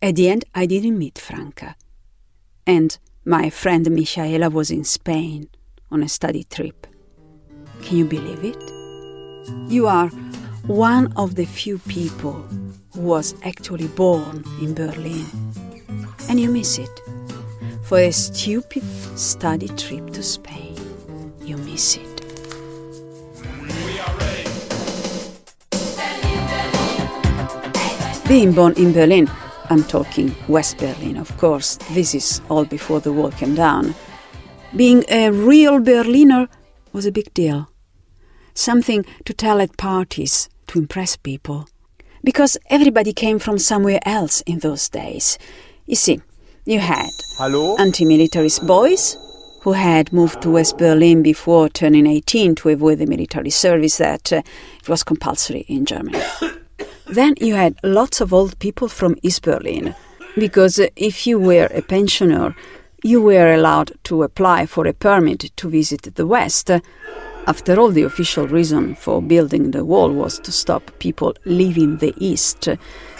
At the end, I didn't meet Franca. And my friend Michaela was in Spain on a study trip. Can you believe it? You are one of the few people who was actually born in Berlin. And you miss it. For a stupid study trip to Spain, you miss it. Being born in Berlin, I'm talking West Berlin, of course, this is all before the wall came down. Being a real Berliner was a big deal. Something to tell at parties, to impress people. Because everybody came from somewhere else in those days. You see, you had anti militarist boys who had moved to West Berlin before turning 18 to avoid the military service that uh, it was compulsory in Germany. Then you had lots of old people from East Berlin, because if you were a pensioner, you were allowed to apply for a permit to visit the West. After all, the official reason for building the wall was to stop people leaving the East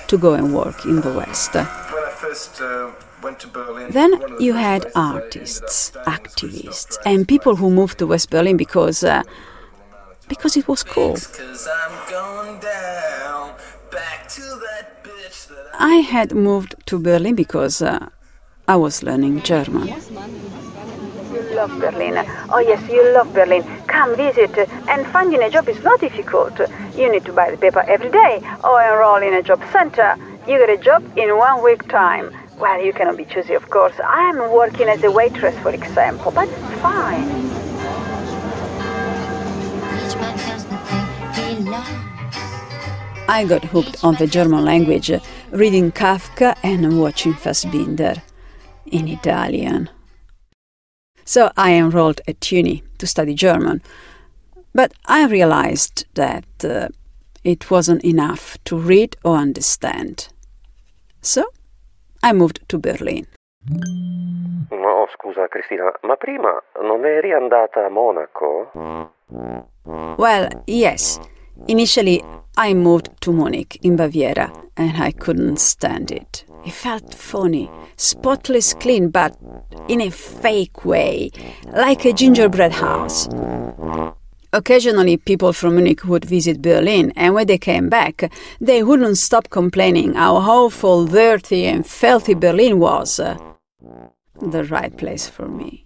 to go and work in the West. When I First, uh, Berlin, then you had artists, activists, and people who moved to West Berlin because uh, because it was cool. I had moved to Berlin because uh, I was learning German. You love Berlin. Oh, yes, you love Berlin. Come visit. And finding a job is not difficult. You need to buy the paper every day or enroll in a job center. You get a job in one week time. Well, you cannot be choosy, of course. I'm working as a waitress, for example, but it's fine. I got hooked on the German language, reading Kafka and watching Fassbinder in Italian. So I enrolled at uni to study German. But I realized that uh, it wasn't enough to read or understand. So I moved to Berlin. No, scusa Cristina, ma prima non eri andata a Monaco? Well, yes. Initially, I moved to Munich in Baviera, and I couldn't stand it. It felt funny, spotless clean, but in a fake way, like a gingerbread house. Occasionally, people from Munich would visit Berlin, and when they came back, they wouldn't stop complaining how awful, dirty, and filthy Berlin was. The right place for me.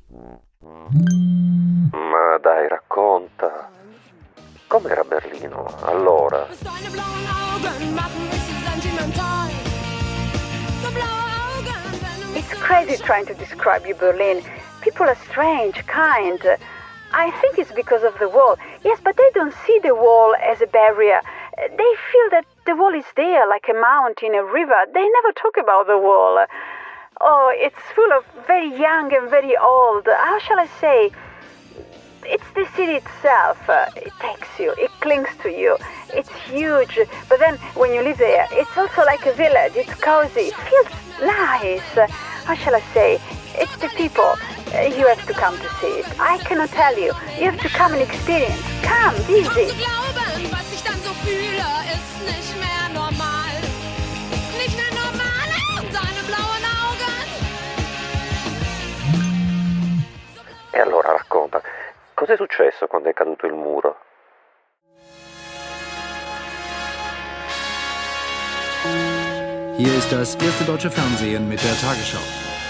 Ma dai, racconta. Com'era Berlino allora? It's crazy trying to describe you, Berlin. People are strange, kind. I think it's because of the wall. Yes, but they don't see the wall as a barrier. They feel that the wall is there, like a mountain, a river. They never talk about the wall. Oh, it's full of very young and very old. How shall I say? It's the city itself. Uh, it takes you, it clings to you. It's huge, but then when you live there, it's also like a village. It's cozy, it feels nice. Uh, how shall I say? It's the people. Uh, you have to come to see it. I cannot tell you. You have to come and experience. Come, visit. E allora racconta, cos'è successo quando è caduto il muro? Hier ist das erste deutsche Fernsehen mit der Tagesschau.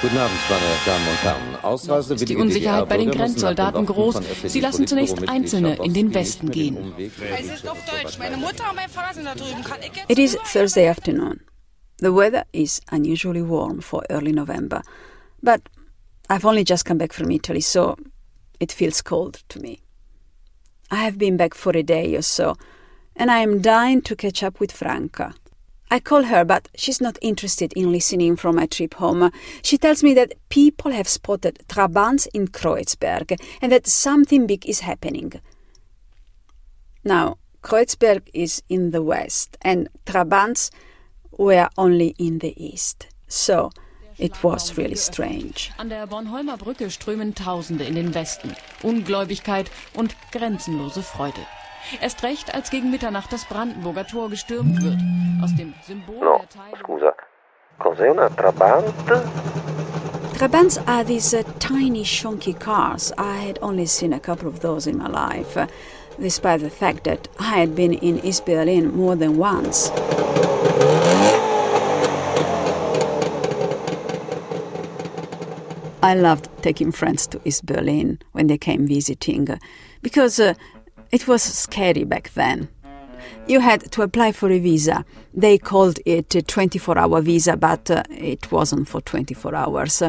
Guten Abend, meine Damen und Herren. Ausreise ist die Unsicherheit bei den Grenzsoldaten groß. Sie lassen zunächst Einzelne in den Westen gehen. It is Thursday afternoon. The weather is unusually warm for early November, but I've only just come back from Italy, so it feels cold to me. I have been back for a day or so, and I am dying to catch up with Franca. I call her, but she's not interested in listening from my trip home. She tells me that people have spotted Trabants in Kreuzberg and that something big is happening. Now, Kreuzberg is in the west, and Trabants were only in the east. So, it was really strange. An der Bornholmer Brücke strömen Tausende in den Westen. Ungläubigkeit und grenzenlose Freude. Erst recht, als gegen Mitternacht das Brandenburger Tor gestürmt wird. Aus dem Symbol No, der Teilung scusa, Cos'è una Trabant? Trabants are these uh, tiny, shonky cars. I had only seen a couple of those in my life, uh, despite the fact that I had been in East Berlin more than once. I loved taking friends to East Berlin when they came visiting because uh, it was scary back then. You had to apply for a visa. They called it a 24 hour visa, but uh, it wasn't for 24 hours.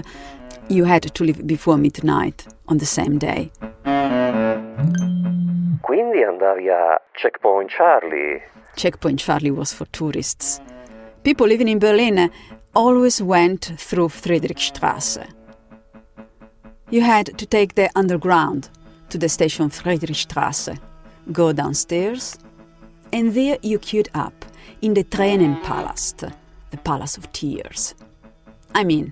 You had to leave before midnight on the same day. Quindi andavi a Checkpoint Charlie. Checkpoint Charlie was for tourists. People living in Berlin always went through Friedrichstrasse. You had to take the underground to the station Friedrichstrasse, go downstairs, and there you queued up in the Tränenpalast, the Palace of Tears. I mean,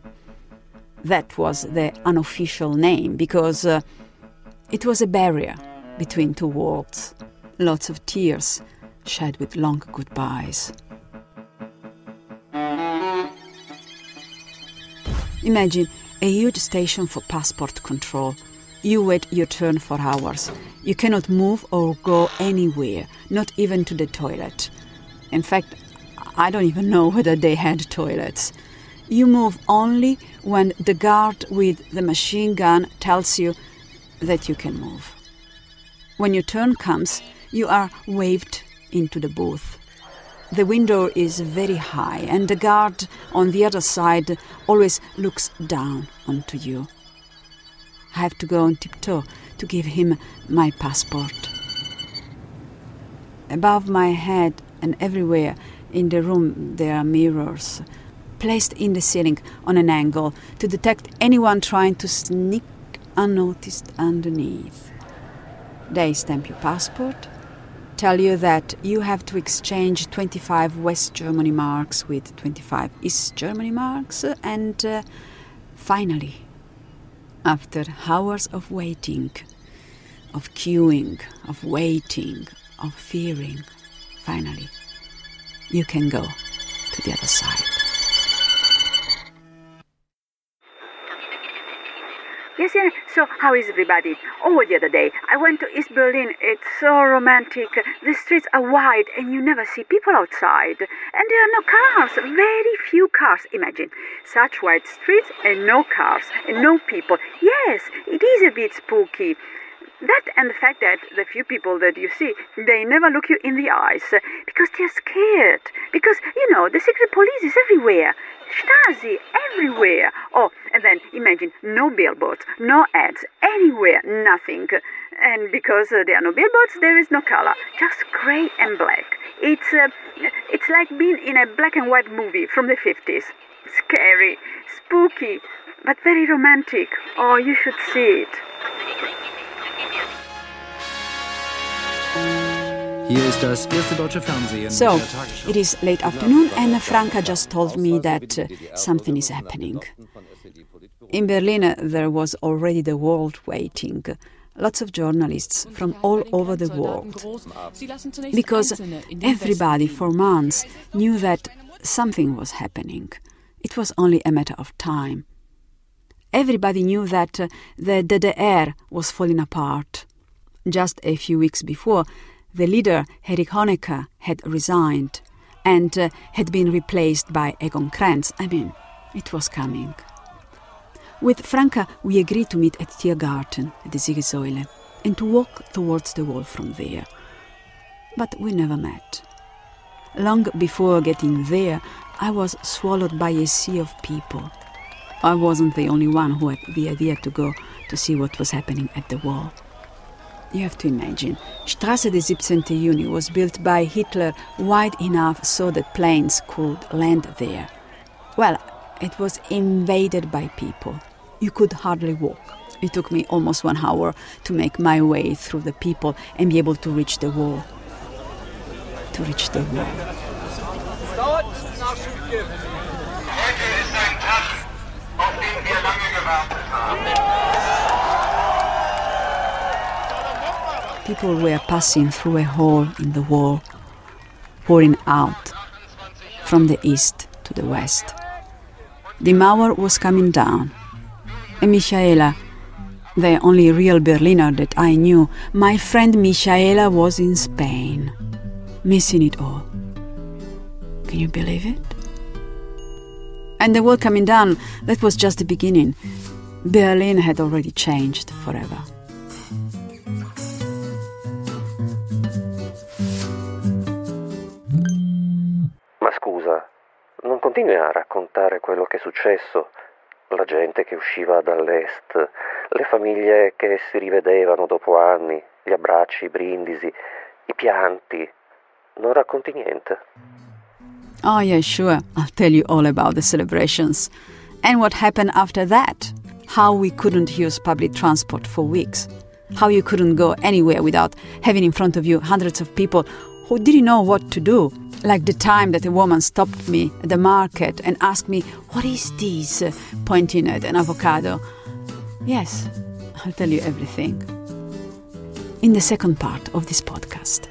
that was the unofficial name because uh, it was a barrier between two worlds. Lots of tears shed with long goodbyes. Imagine a huge station for passport control. You wait your turn for hours. You cannot move or go anywhere, not even to the toilet. In fact, I don't even know whether they had toilets. You move only when the guard with the machine gun tells you that you can move. When your turn comes, you are waved into the booth. The window is very high, and the guard on the other side always looks down onto you. I have to go on tiptoe to give him my passport. Above my head and everywhere in the room there are mirrors placed in the ceiling on an angle to detect anyone trying to sneak unnoticed underneath. They stamp your passport, tell you that you have to exchange 25 West Germany marks with 25 East Germany marks, and uh, finally, after hours of waiting, of queuing, of waiting, of fearing, finally, you can go to the other side. Yes, yes. So, how is everybody? Oh, the other day, I went to East Berlin. It's so romantic. The streets are wide and you never see people outside. And there are no cars, very few cars. Imagine such wide streets and no cars and no people. Yes, it is a bit spooky. That and the fact that the few people that you see, they never look you in the eyes because they're scared. Because, you know, the secret police is everywhere. Stasi everywhere. Oh, and then imagine no billboards, no ads, anywhere, nothing. And because uh, there are no billboards, there is no color, just gray and black. It's uh, it's like being in a black and white movie from the 50s. Scary, spooky, but very romantic. Oh, you should see it. Hier ist das erste deutsche Fernsehen So, mit der Tagesschau. it is late afternoon, and Franca just told me that uh, something is happening. In Berlin, uh, there was already the world waiting. Lots of journalists from all over the world. Because everybody for months knew that something was happening. It was only a matter of time. Everybody knew that uh, the DDR was falling apart. Just a few weeks before, the leader, Erich Honecker, had resigned and uh, had been replaced by Egon Krenz. I mean, it was coming. With Franca, we agreed to meet at Tiergarten at the Siegessäule and to walk towards the wall from there. But we never met. Long before getting there, I was swallowed by a sea of people. I wasn't the only one who had the idea to go to see what was happening at the wall. You have to imagine, Strasse des 17. Juni was built by Hitler wide enough so that planes could land there. Well, it was invaded by people. You could hardly walk. It took me almost one hour to make my way through the people and be able to reach the wall. To reach the wall. Heute ist ein Tag, auf den wir lange gewartet haben. People were passing through a hole in the wall, pouring out from the east to the west. The Mauer was coming down. And Michaela, the only real Berliner that I knew, my friend Michaela was in Spain, missing it all. Can you believe it? And the wall coming down, that was just the beginning. Berlin had already changed forever. Continui a raccontare quello che è successo? La gente che usciva dall'est, le famiglie che si rivedevano dopo anni, gli abbracci, i brindisi, i pianti. Non racconti niente? Oh, yeah, sure. I'll tell you all about the celebrations. And what happened after that. How we couldn't use public transport for weeks. How you couldn't go anywhere without having in front of you hundreds of people who didn't know what to do. Like the time that a woman stopped me at the market and asked me, What is this? uh, pointing at an avocado. Yes, I'll tell you everything. In the second part of this podcast.